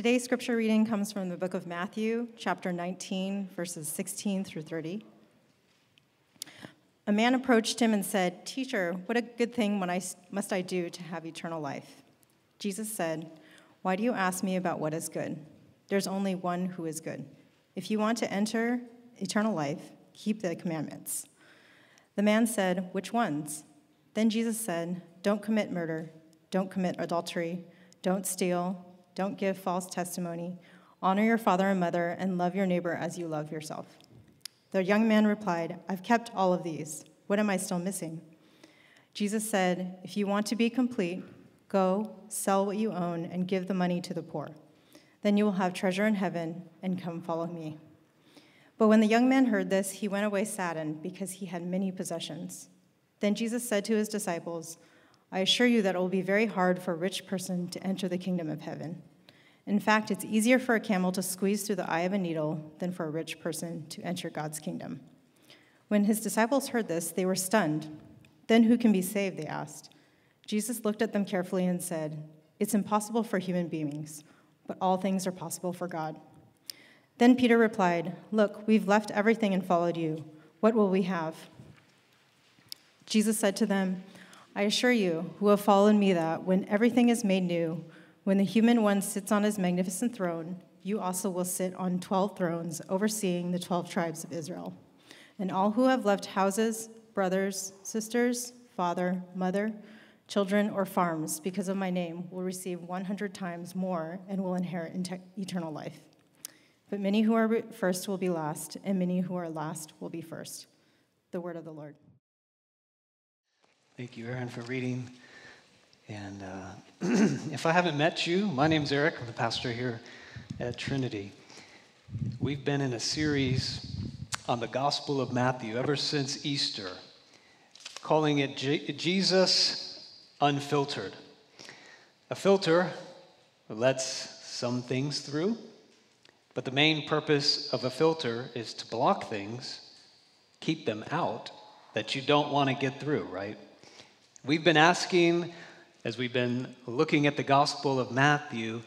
Today's scripture reading comes from the book of Matthew, chapter 19, verses 16 through 30. A man approached him and said, Teacher, what a good thing must I do to have eternal life? Jesus said, Why do you ask me about what is good? There's only one who is good. If you want to enter eternal life, keep the commandments. The man said, Which ones? Then Jesus said, Don't commit murder, don't commit adultery, don't steal, don't give false testimony, honor your father and mother, and love your neighbor as you love yourself. The young man replied, I've kept all of these. What am I still missing? Jesus said, If you want to be complete, go, sell what you own, and give the money to the poor. Then you will have treasure in heaven, and come follow me. But when the young man heard this, he went away saddened because he had many possessions. Then Jesus said to his disciples, I assure you that it will be very hard for a rich person to enter the kingdom of heaven. In fact, it's easier for a camel to squeeze through the eye of a needle than for a rich person to enter God's kingdom. When his disciples heard this, they were stunned. Then who can be saved? They asked. Jesus looked at them carefully and said, It's impossible for human beings, but all things are possible for God. Then Peter replied, Look, we've left everything and followed you. What will we have? Jesus said to them, I assure you, who have followed me, that when everything is made new, when the human one sits on his magnificent throne, you also will sit on 12 thrones, overseeing the 12 tribes of Israel. And all who have left houses, brothers, sisters, father, mother, children, or farms because of my name will receive 100 times more and will inherit eternal life. But many who are first will be last, and many who are last will be first. The word of the Lord. Thank you, Aaron, for reading. And uh, if I haven't met you, my name's Eric. I'm the pastor here at Trinity. We've been in a series on the Gospel of Matthew ever since Easter, calling it J- Jesus Unfiltered. A filter lets some things through but the main purpose of a filter is to block things, keep them out that you don't want to get through, right? We've been asking, as we've been looking at the Gospel of Matthew,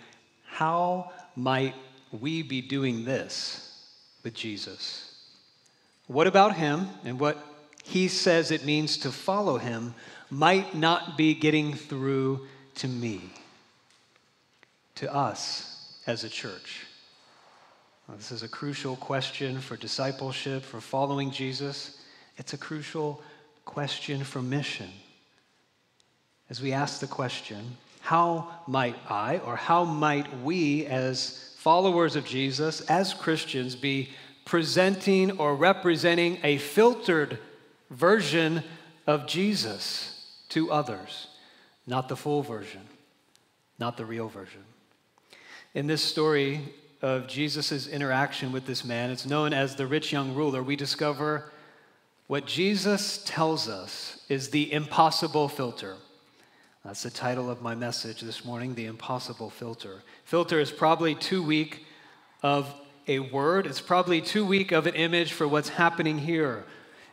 how might we be doing this with Jesus? What about him and what he says it means to follow him might not be getting through to me, to us as a church? This is a crucial question for discipleship, for following Jesus. It's a crucial question for mission. As we ask the question, how might I or how might we, as followers of Jesus, as Christians, be presenting or representing a filtered version of Jesus to others? Not the full version, not the real version. In this story, of Jesus' interaction with this man. It's known as the rich young ruler. We discover what Jesus tells us is the impossible filter. That's the title of my message this morning The Impossible Filter. Filter is probably too weak of a word, it's probably too weak of an image for what's happening here.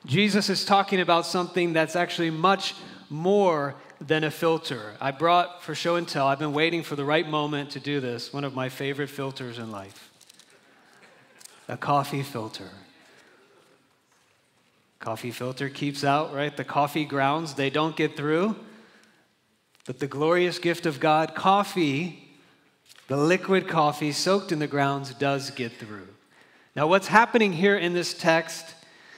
Jesus is talking about something that's actually much more than a filter. I brought for show and tell, I've been waiting for the right moment to do this, one of my favorite filters in life a coffee filter. Coffee filter keeps out, right? The coffee grounds, they don't get through. But the glorious gift of God, coffee, the liquid coffee soaked in the grounds, does get through. Now, what's happening here in this text,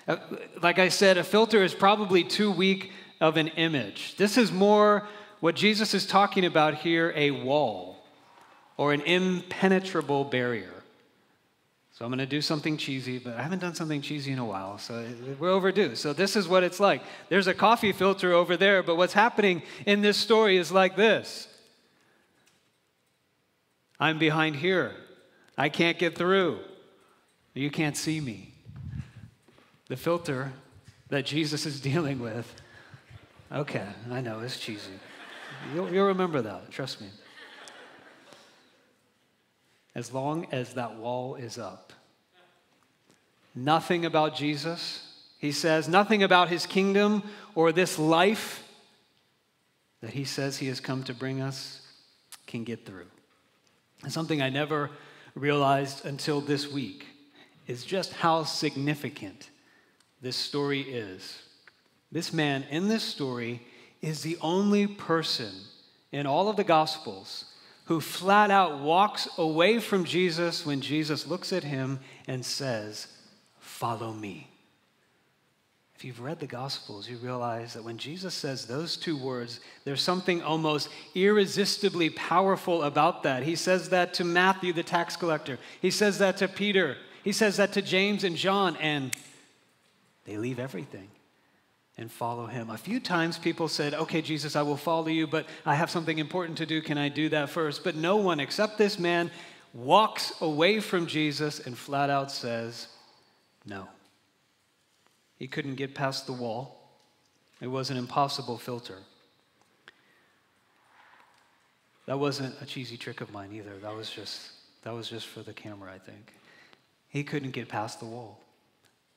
uh, like I said, a filter is probably too weak of an image. This is more what Jesus is talking about here a wall or an impenetrable barrier. So I'm going to do something cheesy, but I haven't done something cheesy in a while, so we're overdue. So this is what it's like. There's a coffee filter over there, but what's happening in this story is like this I'm behind here. I can't get through. You can't see me. The filter that Jesus is dealing with Okay, I know, it's cheesy. You'll, you'll remember that, trust me. As long as that wall is up. Nothing about Jesus, he says, nothing about his kingdom or this life that he says he has come to bring us can get through. And something I never realized until this week is just how significant this story is. This man in this story is the only person in all of the Gospels who flat out walks away from Jesus when Jesus looks at him and says, Follow me. If you've read the Gospels, you realize that when Jesus says those two words, there's something almost irresistibly powerful about that. He says that to Matthew, the tax collector, he says that to Peter, he says that to James and John, and they leave everything and follow him. A few times people said, Okay, Jesus, I will follow you, but I have something important to do. Can I do that first? But no one except this man walks away from Jesus and flat out says, No. He couldn't get past the wall, it was an impossible filter. That wasn't a cheesy trick of mine either. That was just that was just for the camera, I think. He couldn't get past the wall.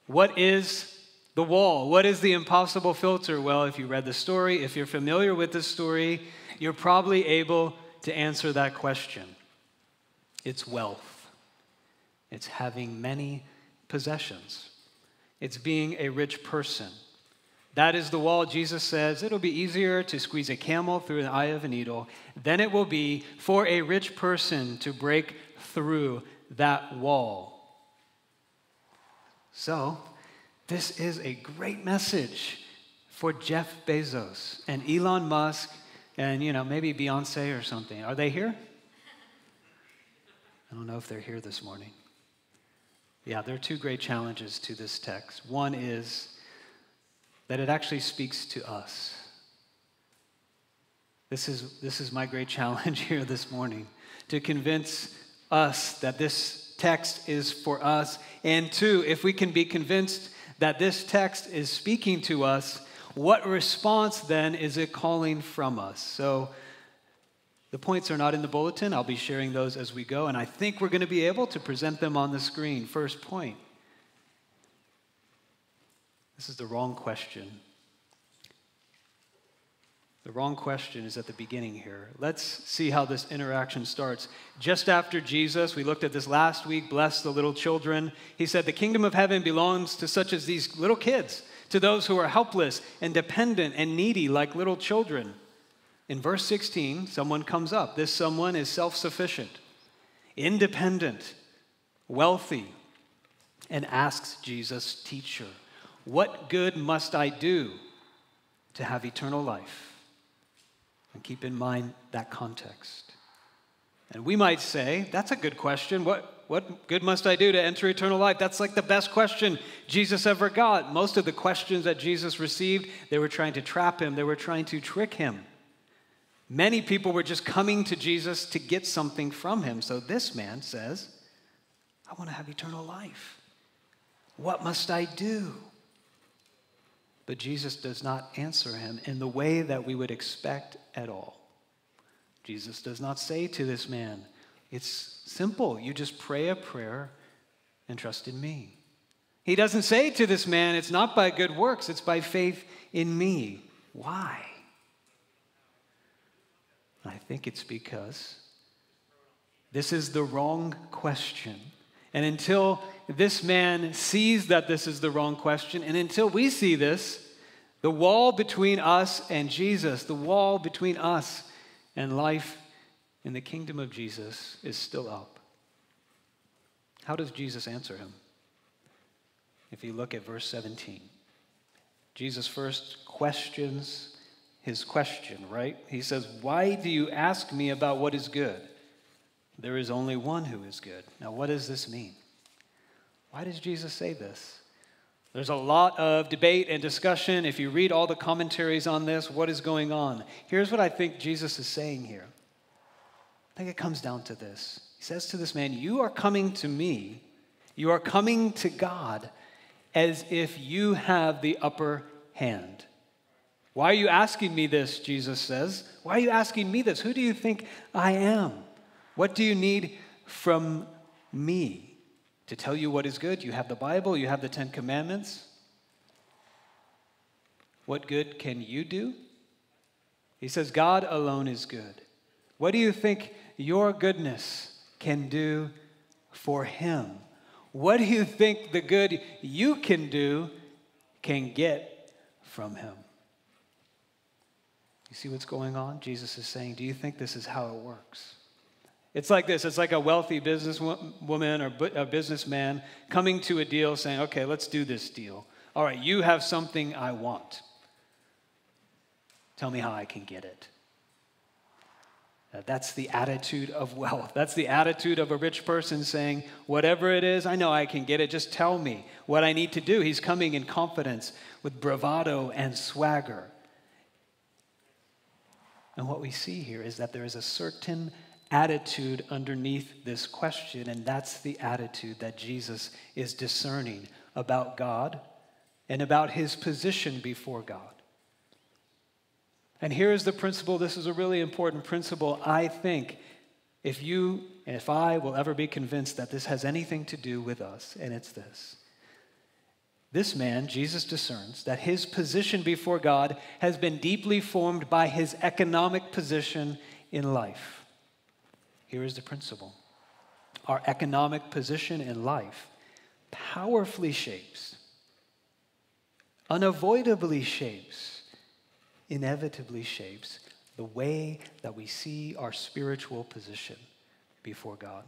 What is the wall. What is the impossible filter? Well, if you read the story, if you're familiar with the story, you're probably able to answer that question. It's wealth, it's having many possessions, it's being a rich person. That is the wall. Jesus says it'll be easier to squeeze a camel through the eye of a needle than it will be for a rich person to break through that wall. So, this is a great message for Jeff Bezos and Elon Musk and, you know, maybe Beyonce or something. Are they here? I don't know if they're here this morning. Yeah, there are two great challenges to this text. One is that it actually speaks to us. This is, this is my great challenge here this morning to convince us that this text is for us. And two, if we can be convinced that this text is speaking to us, what response then is it calling from us? So the points are not in the bulletin. I'll be sharing those as we go, and I think we're going to be able to present them on the screen. First point this is the wrong question. The wrong question is at the beginning here. Let's see how this interaction starts. Just after Jesus, we looked at this last week, bless the little children. He said, The kingdom of heaven belongs to such as these little kids, to those who are helpless and dependent and needy like little children. In verse 16, someone comes up. This someone is self sufficient, independent, wealthy, and asks Jesus, Teacher, what good must I do to have eternal life? And keep in mind that context. And we might say, that's a good question. What, what good must I do to enter eternal life? That's like the best question Jesus ever got. Most of the questions that Jesus received, they were trying to trap him, they were trying to trick him. Many people were just coming to Jesus to get something from him. So this man says, I want to have eternal life. What must I do? But Jesus does not answer him in the way that we would expect at all. Jesus does not say to this man, It's simple. You just pray a prayer and trust in me. He doesn't say to this man, It's not by good works, it's by faith in me. Why? I think it's because this is the wrong question. And until this man sees that this is the wrong question, and until we see this, the wall between us and Jesus, the wall between us and life in the kingdom of Jesus is still up. How does Jesus answer him? If you look at verse 17, Jesus first questions his question, right? He says, Why do you ask me about what is good? There is only one who is good. Now, what does this mean? Why does Jesus say this? There's a lot of debate and discussion. If you read all the commentaries on this, what is going on? Here's what I think Jesus is saying here. I think it comes down to this. He says to this man, You are coming to me, you are coming to God as if you have the upper hand. Why are you asking me this? Jesus says. Why are you asking me this? Who do you think I am? What do you need from me? To tell you what is good. You have the Bible, you have the Ten Commandments. What good can you do? He says, God alone is good. What do you think your goodness can do for him? What do you think the good you can do can get from him? You see what's going on? Jesus is saying, Do you think this is how it works? It's like this it's like a wealthy businesswoman or a businessman coming to a deal saying, Okay, let's do this deal. All right, you have something I want. Tell me how I can get it. That's the attitude of wealth. That's the attitude of a rich person saying, Whatever it is, I know I can get it. Just tell me what I need to do. He's coming in confidence with bravado and swagger. And what we see here is that there is a certain attitude underneath this question, and that's the attitude that Jesus is discerning about God and about his position before God. And here's the principle this is a really important principle, I think. If you and if I will ever be convinced that this has anything to do with us, and it's this. This man, Jesus discerns that his position before God has been deeply formed by his economic position in life. Here is the principle our economic position in life powerfully shapes, unavoidably shapes inevitably shapes the way that we see our spiritual position before God.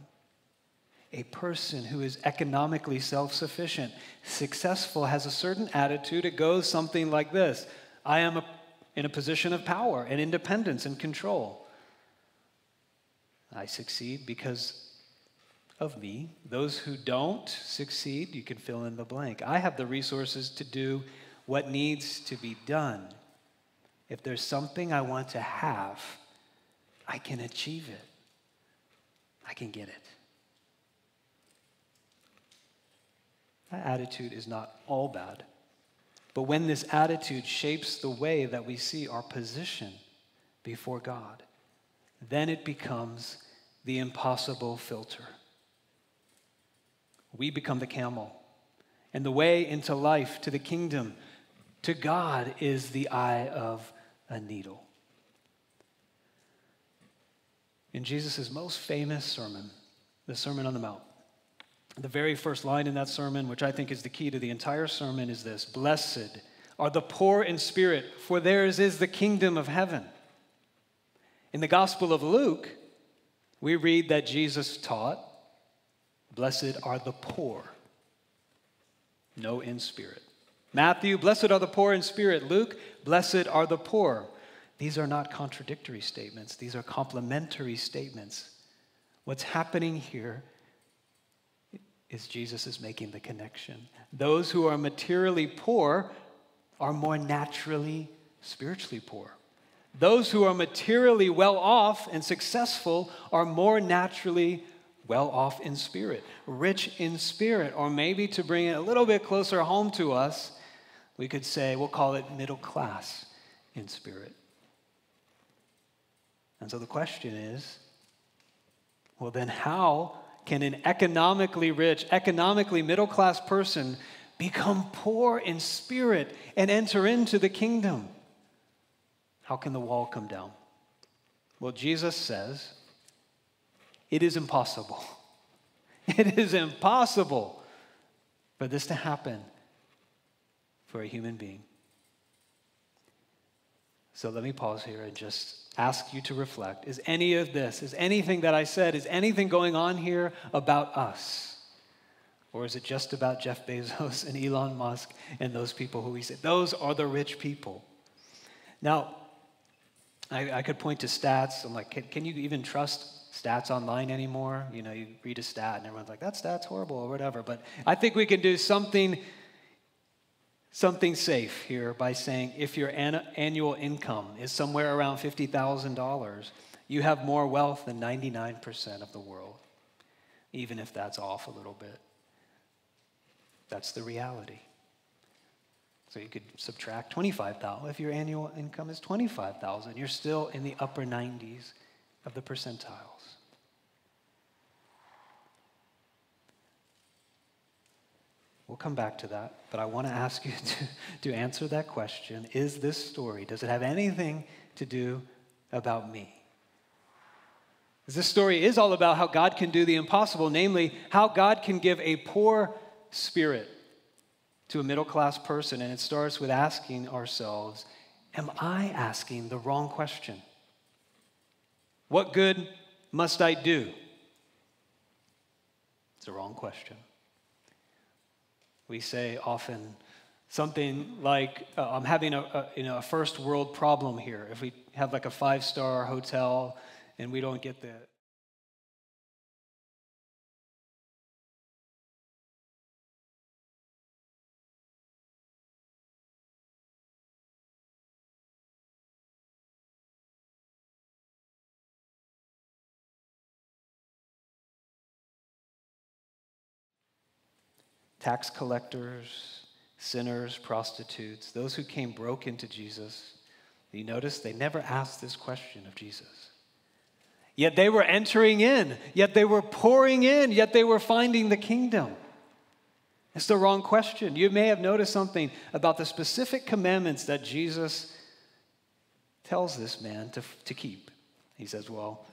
A person who is economically self sufficient, successful, has a certain attitude. It goes something like this I am a, in a position of power and independence and control. I succeed because of me. Those who don't succeed, you can fill in the blank. I have the resources to do what needs to be done. If there's something I want to have, I can achieve it. I can get it. That attitude is not all bad. But when this attitude shapes the way that we see our position before God, then it becomes the impossible filter. We become the camel. And the way into life, to the kingdom, to God is the eye of a needle. In Jesus' most famous sermon, the Sermon on the Mount, the very first line in that sermon, which I think is the key to the entire sermon, is this Blessed are the poor in spirit, for theirs is the kingdom of heaven. In the Gospel of Luke, we read that Jesus taught, Blessed are the poor, no in spirit. Matthew, blessed are the poor in spirit. Luke, blessed are the poor. These are not contradictory statements, these are complementary statements. What's happening here is Jesus is making the connection. Those who are materially poor are more naturally spiritually poor. Those who are materially well off and successful are more naturally well off in spirit, rich in spirit, or maybe to bring it a little bit closer home to us, we could say, we'll call it middle class in spirit. And so the question is well, then, how can an economically rich, economically middle class person become poor in spirit and enter into the kingdom? How can the wall come down? Well, Jesus says it is impossible. It is impossible for this to happen for a human being. So let me pause here and just ask you to reflect. Is any of this, is anything that I said, is anything going on here about us? Or is it just about Jeff Bezos and Elon Musk and those people who we said? those are the rich people? Now, I, I could point to stats. I'm like, can, can you even trust stats online anymore? You know, you read a stat and everyone's like, that stat's horrible or whatever. But I think we can do something something safe here by saying if your an- annual income is somewhere around $50,000, you have more wealth than 99% of the world, even if that's off a little bit. That's the reality. So you could subtract 25,000. If your annual income is 25,000, you're still in the upper 90s of the percentiles. We'll come back to that, but I want to ask you to, to answer that question Is this story, does it have anything to do about me? This story is all about how God can do the impossible, namely, how God can give a poor spirit to a middle class person. And it starts with asking ourselves Am I asking the wrong question? What good must I do? It's the wrong question. We say often something like, uh, I'm having a, a, you know, a first world problem here. If we have like a five star hotel and we don't get the tax collectors, sinners, prostitutes, those who came broke into Jesus. You notice they never asked this question of Jesus. Yet they were entering in, yet they were pouring in, yet they were finding the kingdom. It's the wrong question. You may have noticed something about the specific commandments that Jesus tells this man to, to keep. He says, Well,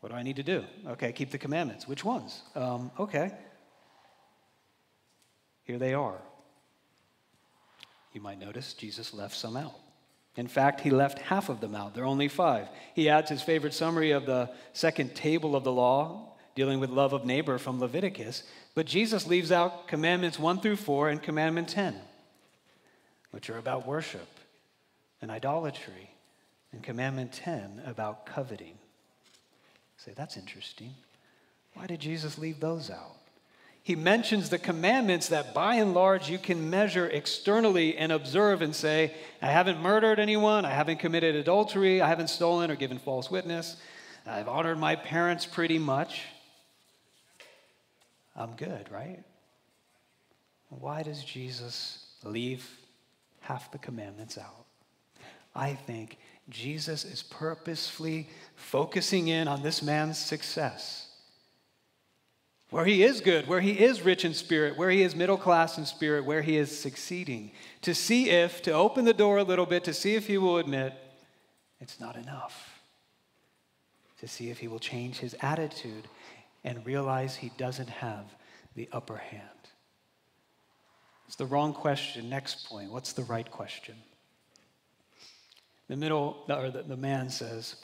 what do I need to do? Okay, keep the commandments. Which ones? Um, okay. Here they are. You might notice Jesus left some out. In fact, he left half of them out. There are only five. He adds his favorite summary of the second table of the law, dealing with love of neighbor from Leviticus. But Jesus leaves out commandments 1 through 4 and commandment 10, which are about worship and idolatry, and commandment 10 about coveting. Say, that's interesting. Why did Jesus leave those out? He mentions the commandments that by and large you can measure externally and observe and say, I haven't murdered anyone, I haven't committed adultery, I haven't stolen or given false witness, I've honored my parents pretty much. I'm good, right? Why does Jesus leave half the commandments out? I think Jesus is purposefully focusing in on this man's success where he is good, where he is rich in spirit, where he is middle class in spirit, where he is succeeding, to see if, to open the door a little bit, to see if he will admit it's not enough, to see if he will change his attitude and realize he doesn't have the upper hand. It's the wrong question. Next point. What's the right question? The middle, or the, the man says,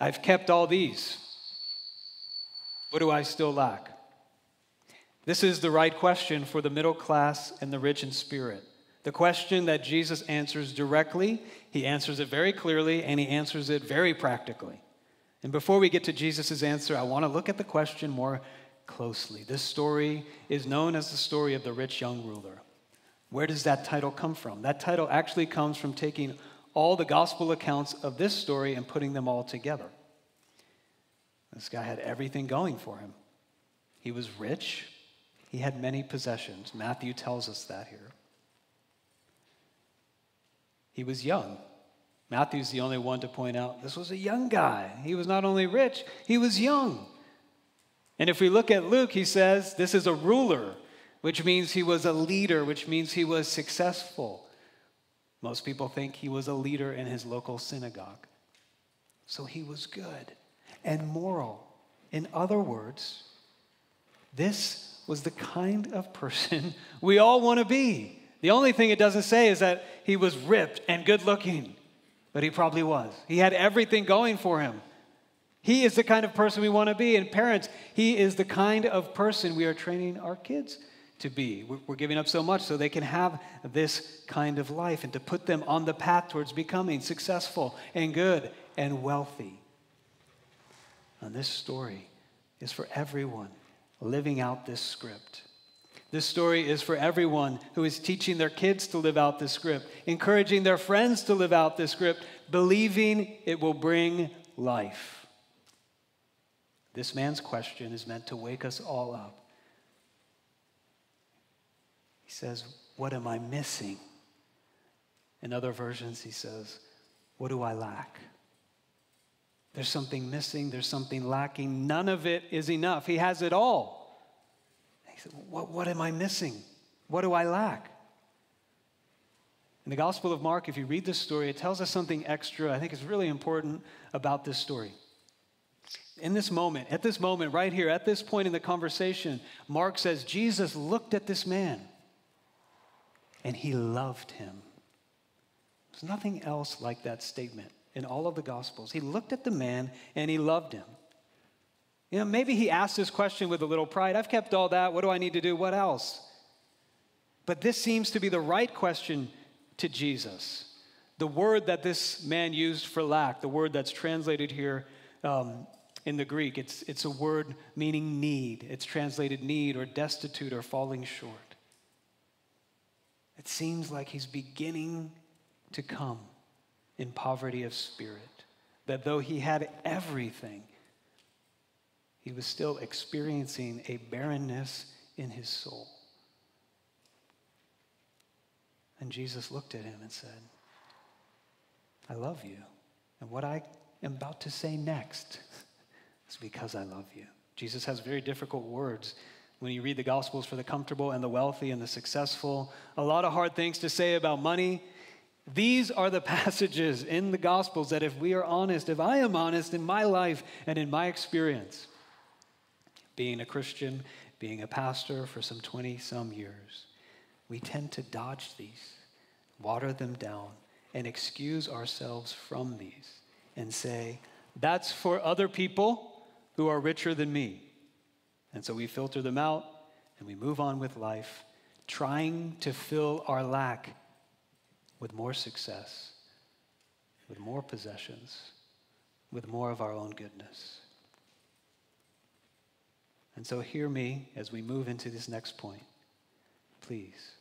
I've kept all these. What do I still lack? This is the right question for the middle class and the rich in spirit. The question that Jesus answers directly, he answers it very clearly, and he answers it very practically. And before we get to Jesus' answer, I want to look at the question more closely. This story is known as the story of the rich young ruler. Where does that title come from? That title actually comes from taking all the gospel accounts of this story and putting them all together. This guy had everything going for him. He was rich, he had many possessions. Matthew tells us that here. He was young. Matthew's the only one to point out this was a young guy. He was not only rich, he was young. And if we look at Luke, he says this is a ruler, which means he was a leader, which means he was successful. Most people think he was a leader in his local synagogue. So he was good and moral. In other words, this was the kind of person we all want to be. The only thing it doesn't say is that he was ripped and good looking, but he probably was. He had everything going for him. He is the kind of person we want to be. And parents, he is the kind of person we are training our kids to be. We're giving up so much so they can have this kind of life and to put them on the path towards becoming successful and good and wealthy. And this story is for everyone living out this script. This story is for everyone who is teaching their kids to live out this script, encouraging their friends to live out this script, believing it will bring life. This man's question is meant to wake us all up. He says, What am I missing? In other versions, he says, What do I lack? There's something missing, there's something lacking. None of it is enough. He has it all. He said, What, what am I missing? What do I lack? In the Gospel of Mark, if you read this story, it tells us something extra I think is really important about this story. In this moment, at this moment, right here, at this point in the conversation, Mark says Jesus looked at this man and he loved him. There's nothing else like that statement in all of the Gospels. He looked at the man and he loved him. You know, maybe he asked this question with a little pride I've kept all that. What do I need to do? What else? But this seems to be the right question to Jesus. The word that this man used for lack, the word that's translated here um, in the Greek, it's, it's a word meaning need. It's translated need or destitute or falling short. It seems like he's beginning to come in poverty of spirit. That though he had everything, he was still experiencing a barrenness in his soul. And Jesus looked at him and said, I love you. And what I am about to say next is because I love you. Jesus has very difficult words when you read the Gospels for the comfortable and the wealthy and the successful. A lot of hard things to say about money. These are the passages in the Gospels that, if we are honest, if I am honest in my life and in my experience, being a Christian, being a pastor for some 20 some years, we tend to dodge these, water them down, and excuse ourselves from these and say, that's for other people who are richer than me. And so we filter them out and we move on with life, trying to fill our lack with more success, with more possessions, with more of our own goodness. And so, hear me as we move into this next point. Please.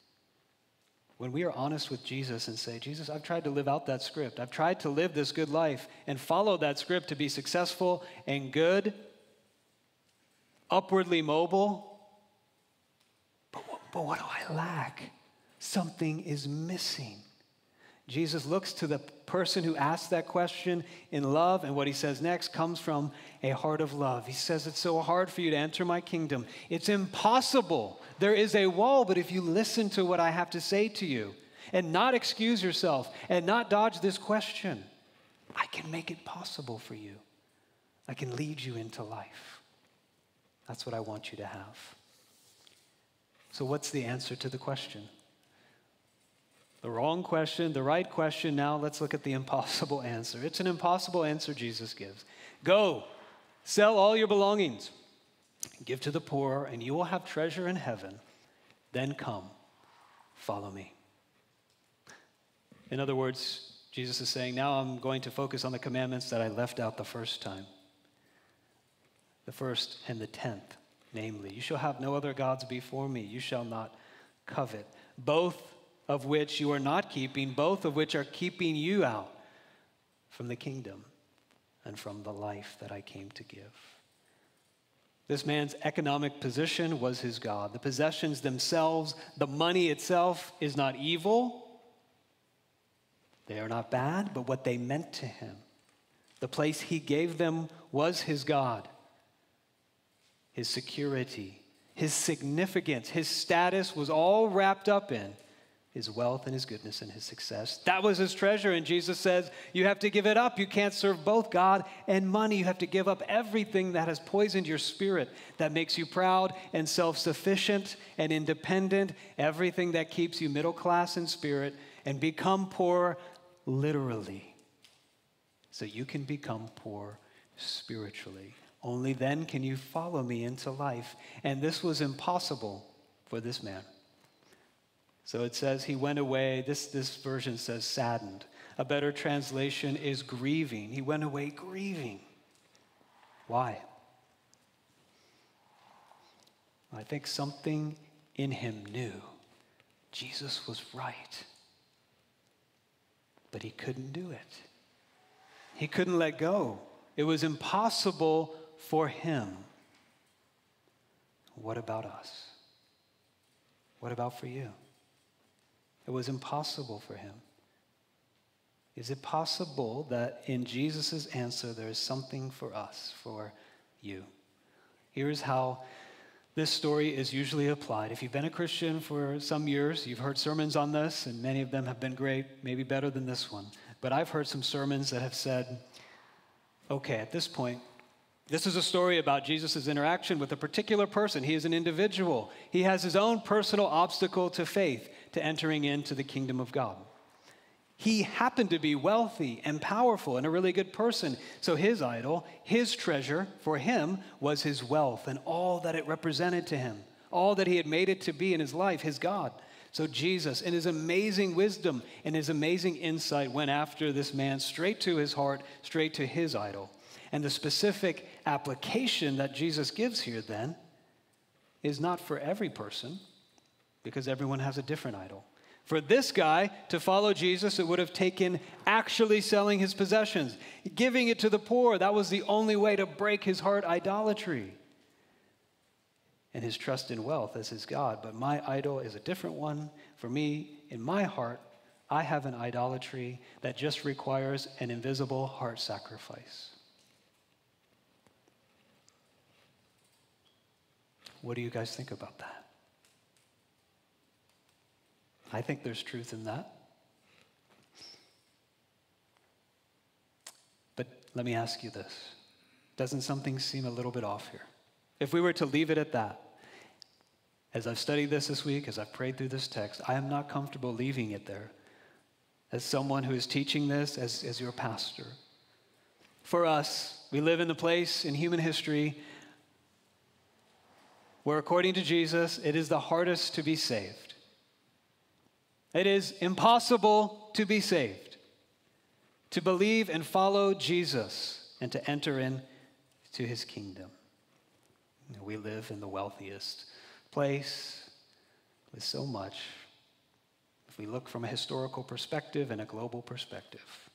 When we are honest with Jesus and say, Jesus, I've tried to live out that script. I've tried to live this good life and follow that script to be successful and good, upwardly mobile. But, but what do I lack? Something is missing. Jesus looks to the person who asked that question in love, and what he says next comes from a heart of love. He says, It's so hard for you to enter my kingdom. It's impossible. There is a wall, but if you listen to what I have to say to you and not excuse yourself and not dodge this question, I can make it possible for you. I can lead you into life. That's what I want you to have. So, what's the answer to the question? The wrong question, the right question. Now let's look at the impossible answer. It's an impossible answer Jesus gives. Go, sell all your belongings, give to the poor, and you will have treasure in heaven. Then come, follow me. In other words, Jesus is saying, Now I'm going to focus on the commandments that I left out the first time. The first and the tenth, namely, you shall have no other gods before me, you shall not covet. Both of which you are not keeping, both of which are keeping you out from the kingdom and from the life that I came to give. This man's economic position was his God. The possessions themselves, the money itself, is not evil. They are not bad, but what they meant to him. The place he gave them was his God, his security, his significance, his status was all wrapped up in his wealth and his goodness and his success. That was his treasure. And Jesus says, You have to give it up. You can't serve both God and money. You have to give up everything that has poisoned your spirit, that makes you proud and self sufficient and independent, everything that keeps you middle class in spirit, and become poor literally. So you can become poor spiritually. Only then can you follow me into life. And this was impossible for this man. So it says he went away. This, this version says saddened. A better translation is grieving. He went away grieving. Why? I think something in him knew Jesus was right, but he couldn't do it. He couldn't let go. It was impossible for him. What about us? What about for you? It was impossible for him. Is it possible that in Jesus' answer there is something for us, for you? Here's how this story is usually applied. If you've been a Christian for some years, you've heard sermons on this, and many of them have been great, maybe better than this one. But I've heard some sermons that have said, okay, at this point, This is a story about Jesus' interaction with a particular person. He is an individual. He has his own personal obstacle to faith, to entering into the kingdom of God. He happened to be wealthy and powerful and a really good person. So his idol, his treasure for him was his wealth and all that it represented to him, all that he had made it to be in his life, his God. So Jesus, in his amazing wisdom and his amazing insight, went after this man straight to his heart, straight to his idol. And the specific application that Jesus gives here then is not for every person, because everyone has a different idol. For this guy to follow Jesus, it would have taken actually selling his possessions, giving it to the poor. That was the only way to break his heart idolatry and his trust in wealth as his God. But my idol is a different one. For me, in my heart, I have an idolatry that just requires an invisible heart sacrifice. What do you guys think about that? I think there's truth in that. But let me ask you this Doesn't something seem a little bit off here? If we were to leave it at that, as I've studied this this week, as I've prayed through this text, I am not comfortable leaving it there as someone who is teaching this as, as your pastor. For us, we live in the place in human history where, according to Jesus, it is the hardest to be saved. It is impossible to be saved, to believe and follow Jesus, and to enter into his kingdom. We live in the wealthiest place with so much. If we look from a historical perspective and a global perspective,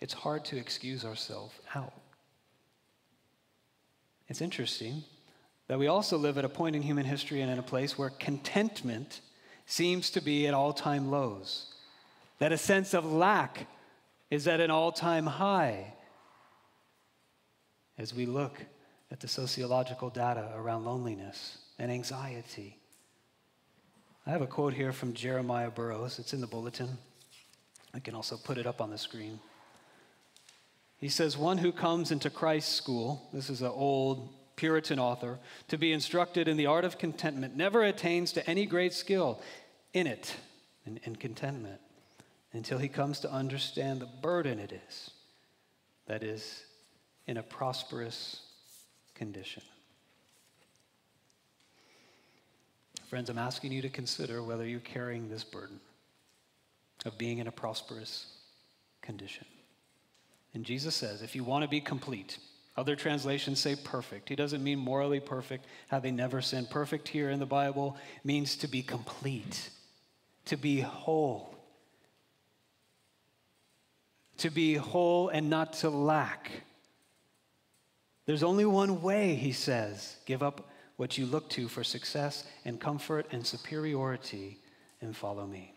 it's hard to excuse ourselves out. It's interesting that we also live at a point in human history and in a place where contentment seems to be at all time lows, that a sense of lack is at an all time high. As we look at the sociological data around loneliness and anxiety. I have a quote here from Jeremiah Burroughs. It's in the bulletin. I can also put it up on the screen. He says, One who comes into Christ's school, this is an old Puritan author, to be instructed in the art of contentment, never attains to any great skill in it, in, in contentment, until he comes to understand the burden it is that is in a prosperous condition. Friends, I'm asking you to consider whether you're carrying this burden of being in a prosperous condition. And Jesus says, if you want to be complete, other translations say perfect. He doesn't mean morally perfect, having never sinned. Perfect here in the Bible means to be complete, to be whole. To be whole and not to lack. There's only one way, he says give up what you look to for success and comfort and superiority and follow me.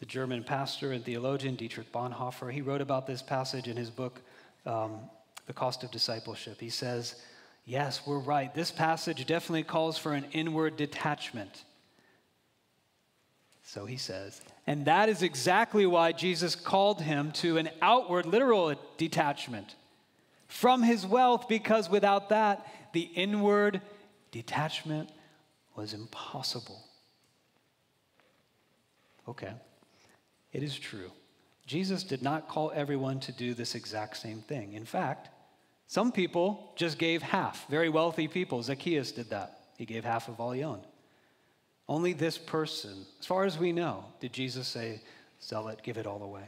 The German pastor and theologian Dietrich Bonhoeffer, he wrote about this passage in his book, um, The Cost of Discipleship. He says, Yes, we're right. This passage definitely calls for an inward detachment. So he says, and that is exactly why Jesus called him to an outward, literal detachment from his wealth, because without that, the inward detachment was impossible. Okay. It is true. Jesus did not call everyone to do this exact same thing. In fact, some people just gave half. Very wealthy people. Zacchaeus did that. He gave half of all he owned. Only this person, as far as we know, did Jesus say, sell it, give it all away.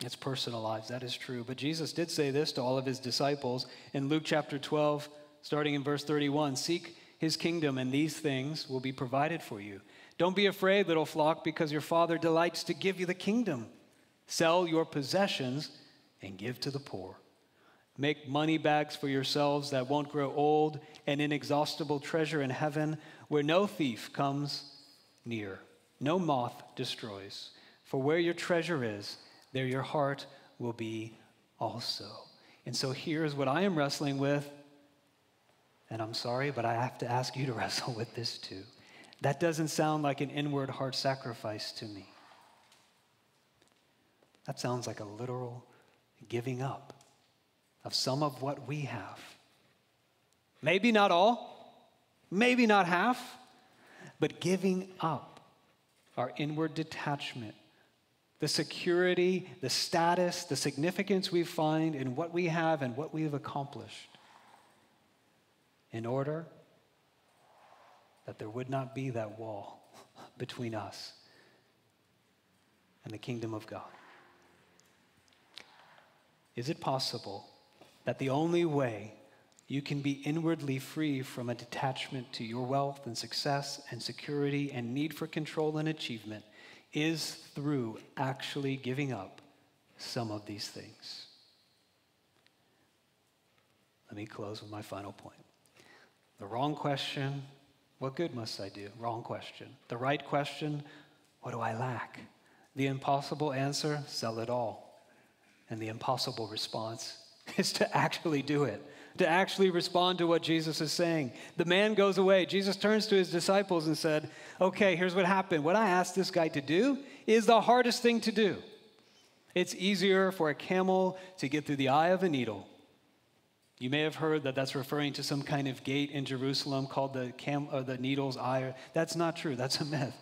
It's personalized, that is true. But Jesus did say this to all of his disciples in Luke chapter 12, starting in verse 31 Seek his kingdom, and these things will be provided for you. Don't be afraid, little flock, because your Father delights to give you the kingdom. Sell your possessions and give to the poor. Make money bags for yourselves that won't grow old, and inexhaustible treasure in heaven where no thief comes near, no moth destroys. For where your treasure is, there your heart will be also. And so here's what I am wrestling with, and I'm sorry, but I have to ask you to wrestle with this too. That doesn't sound like an inward heart sacrifice to me. That sounds like a literal giving up of some of what we have. Maybe not all, maybe not half, but giving up our inward detachment, the security, the status, the significance we find in what we have and what we have accomplished, in order that there would not be that wall between us and the kingdom of God. Is it possible that the only way you can be inwardly free from a detachment to your wealth and success and security and need for control and achievement is through actually giving up some of these things. Let me close with my final point. The wrong question, what good must I do? Wrong question. The right question, what do I lack? The impossible answer, sell it all. And the impossible response is to actually do it to actually respond to what Jesus is saying. The man goes away. Jesus turns to his disciples and said, Okay, here's what happened. What I asked this guy to do is the hardest thing to do. It's easier for a camel to get through the eye of a needle. You may have heard that that's referring to some kind of gate in Jerusalem called the, cam- or the needle's eye. That's not true. That's a myth.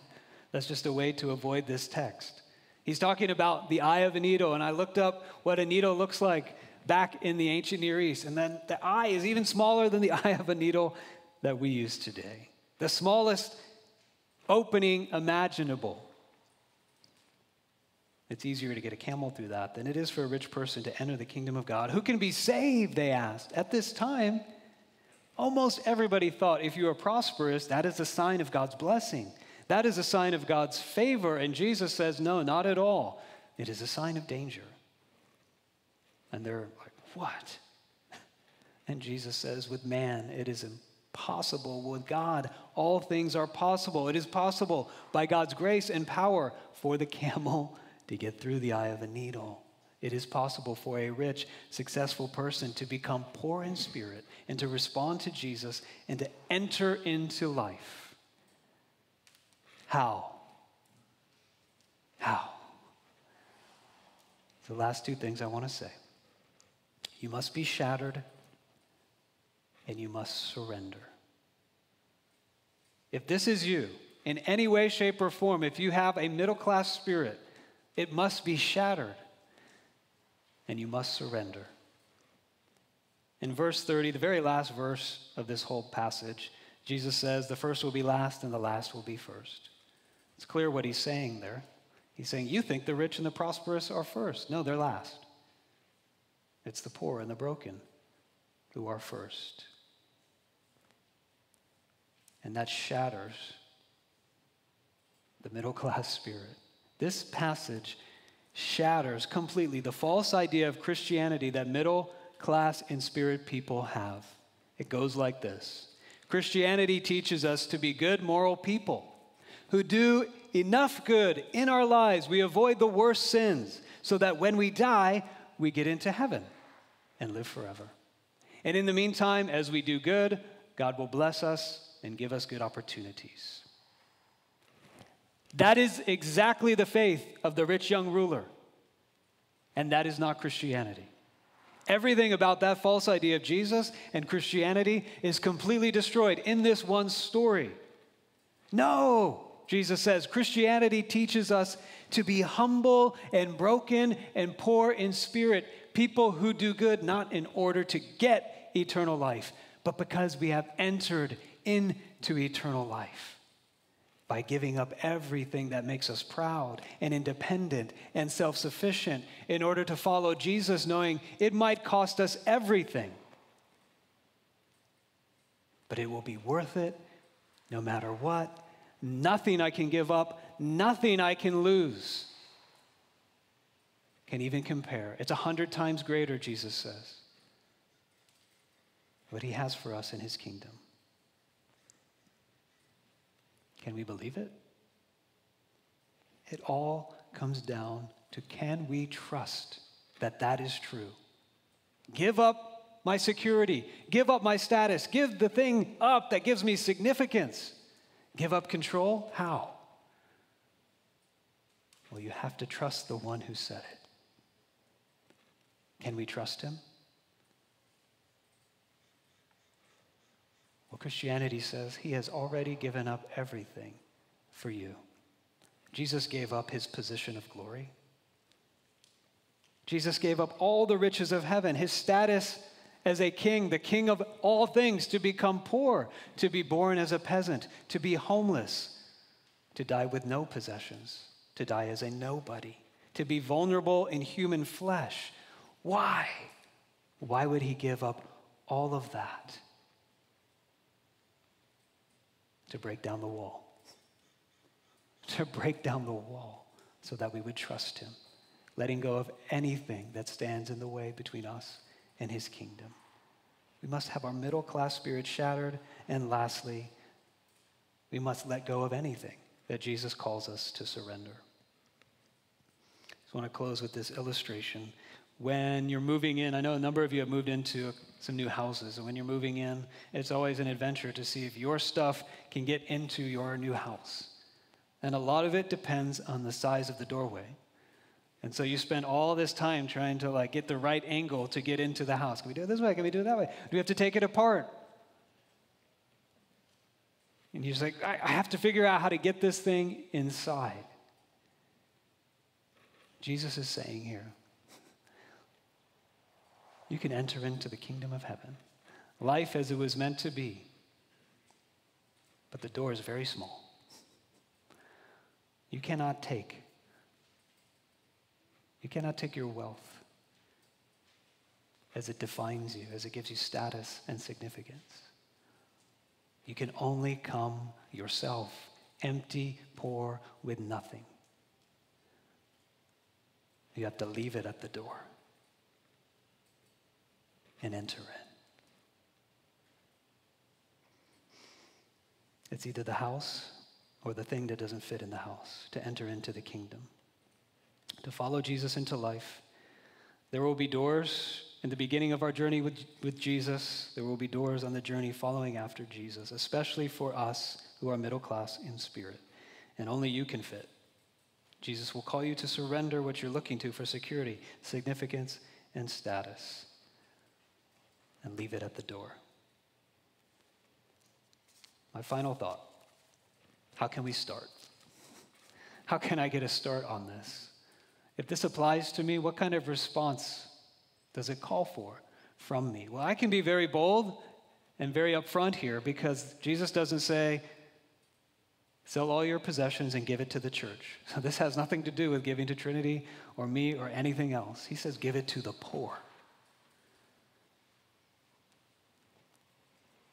That's just a way to avoid this text. He's talking about the eye of a needle, and I looked up what a needle looks like back in the ancient Near East. And then the eye is even smaller than the eye of a needle that we use today. The smallest opening imaginable. It's easier to get a camel through that than it is for a rich person to enter the kingdom of God. Who can be saved, they asked. At this time, almost everybody thought if you are prosperous, that is a sign of God's blessing. That is a sign of God's favor. And Jesus says, no, not at all. It is a sign of danger. And they're like, What? And Jesus says, With man, it is impossible. With God, all things are possible. It is possible by God's grace and power for the camel to get through the eye of a needle. It is possible for a rich, successful person to become poor in spirit and to respond to Jesus and to enter into life. How? How? The last two things I want to say. You must be shattered and you must surrender. If this is you, in any way, shape, or form, if you have a middle class spirit, it must be shattered and you must surrender. In verse 30, the very last verse of this whole passage, Jesus says, The first will be last and the last will be first. It's clear what he's saying there. He's saying, You think the rich and the prosperous are first. No, they're last. It's the poor and the broken who are first. And that shatters the middle class spirit. This passage shatters completely the false idea of Christianity that middle class in spirit people have. It goes like this Christianity teaches us to be good, moral people who do enough good in our lives. We avoid the worst sins so that when we die, we get into heaven and live forever. And in the meantime, as we do good, God will bless us and give us good opportunities. That is exactly the faith of the rich young ruler. And that is not Christianity. Everything about that false idea of Jesus and Christianity is completely destroyed in this one story. No, Jesus says, Christianity teaches us to be humble and broken and poor in spirit people who do good not in order to get eternal life, but because we have entered into eternal life by giving up everything that makes us proud and independent and self sufficient in order to follow Jesus, knowing it might cost us everything. But it will be worth it no matter what. Nothing I can give up, nothing I can lose can even compare. It's a hundred times greater, Jesus says, what he has for us in his kingdom. Can we believe it? It all comes down to can we trust that that is true? Give up my security, give up my status, give the thing up that gives me significance. Give up control? How? Well, you have to trust the one who said it. Can we trust him? Well, Christianity says he has already given up everything for you. Jesus gave up his position of glory. Jesus gave up all the riches of heaven, his status as a king, the king of all things, to become poor, to be born as a peasant, to be homeless, to die with no possessions, to die as a nobody, to be vulnerable in human flesh. Why? Why would he give up all of that to break down the wall? To break down the wall so that we would trust him, letting go of anything that stands in the way between us and his kingdom. We must have our middle class spirit shattered. And lastly, we must let go of anything that Jesus calls us to surrender. I just want to close with this illustration. When you're moving in, I know a number of you have moved into some new houses, and when you're moving in, it's always an adventure to see if your stuff can get into your new house. And a lot of it depends on the size of the doorway. And so you spend all this time trying to like get the right angle to get into the house. Can we do it this way? Can we do it that way? Do we have to take it apart? And you're like, I have to figure out how to get this thing inside. Jesus is saying here, you can enter into the kingdom of heaven, life as it was meant to be, but the door is very small. You cannot take you cannot take your wealth as it defines you, as it gives you status and significance. You can only come yourself, empty, poor, with nothing. You have to leave it at the door and enter in. It's either the house or the thing that doesn't fit in the house to enter into the kingdom to follow Jesus into life. There will be doors in the beginning of our journey with, with Jesus. There will be doors on the journey following after Jesus, especially for us who are middle class in spirit. And only you can fit. Jesus will call you to surrender what you're looking to for security, significance, and status, and leave it at the door. My final thought how can we start? How can I get a start on this? If this applies to me, what kind of response does it call for from me? Well, I can be very bold and very upfront here because Jesus doesn't say, sell all your possessions and give it to the church. So this has nothing to do with giving to Trinity or me or anything else. He says, give it to the poor.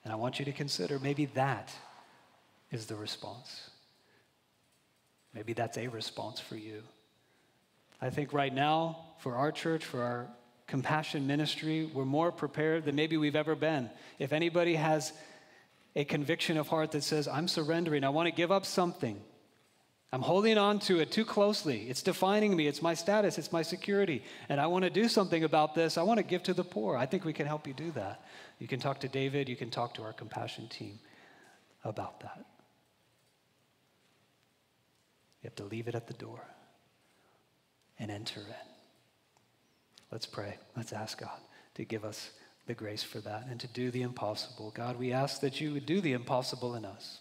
And I want you to consider maybe that is the response. Maybe that's a response for you. I think right now, for our church, for our compassion ministry, we're more prepared than maybe we've ever been. If anybody has a conviction of heart that says, I'm surrendering, I want to give up something, I'm holding on to it too closely. It's defining me. It's my status. It's my security. And I want to do something about this. I want to give to the poor. I think we can help you do that. You can talk to David. You can talk to our compassion team about that. You have to leave it at the door and enter in. Let's pray. Let's ask God to give us the grace for that and to do the impossible. God, we ask that you would do the impossible in us.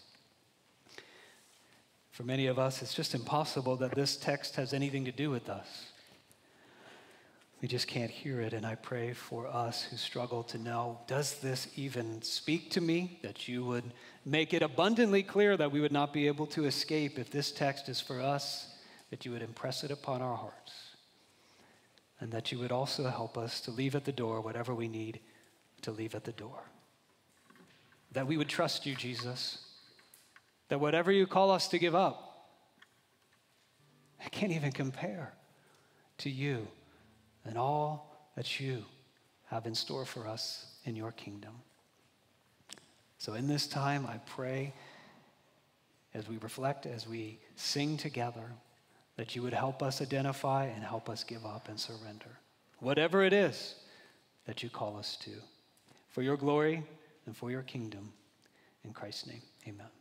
For many of us, it's just impossible that this text has anything to do with us. We just can't hear it. And I pray for us who struggle to know does this even speak to me? That you would make it abundantly clear that we would not be able to escape if this text is for us that you would impress it upon our hearts, and that you would also help us to leave at the door whatever we need to leave at the door. That we would trust you, Jesus, that whatever you call us to give up, I can't even compare to you and all that you have in store for us in your kingdom. So, in this time, I pray as we reflect, as we sing together, that you would help us identify and help us give up and surrender. Whatever it is that you call us to, for your glory and for your kingdom. In Christ's name, amen.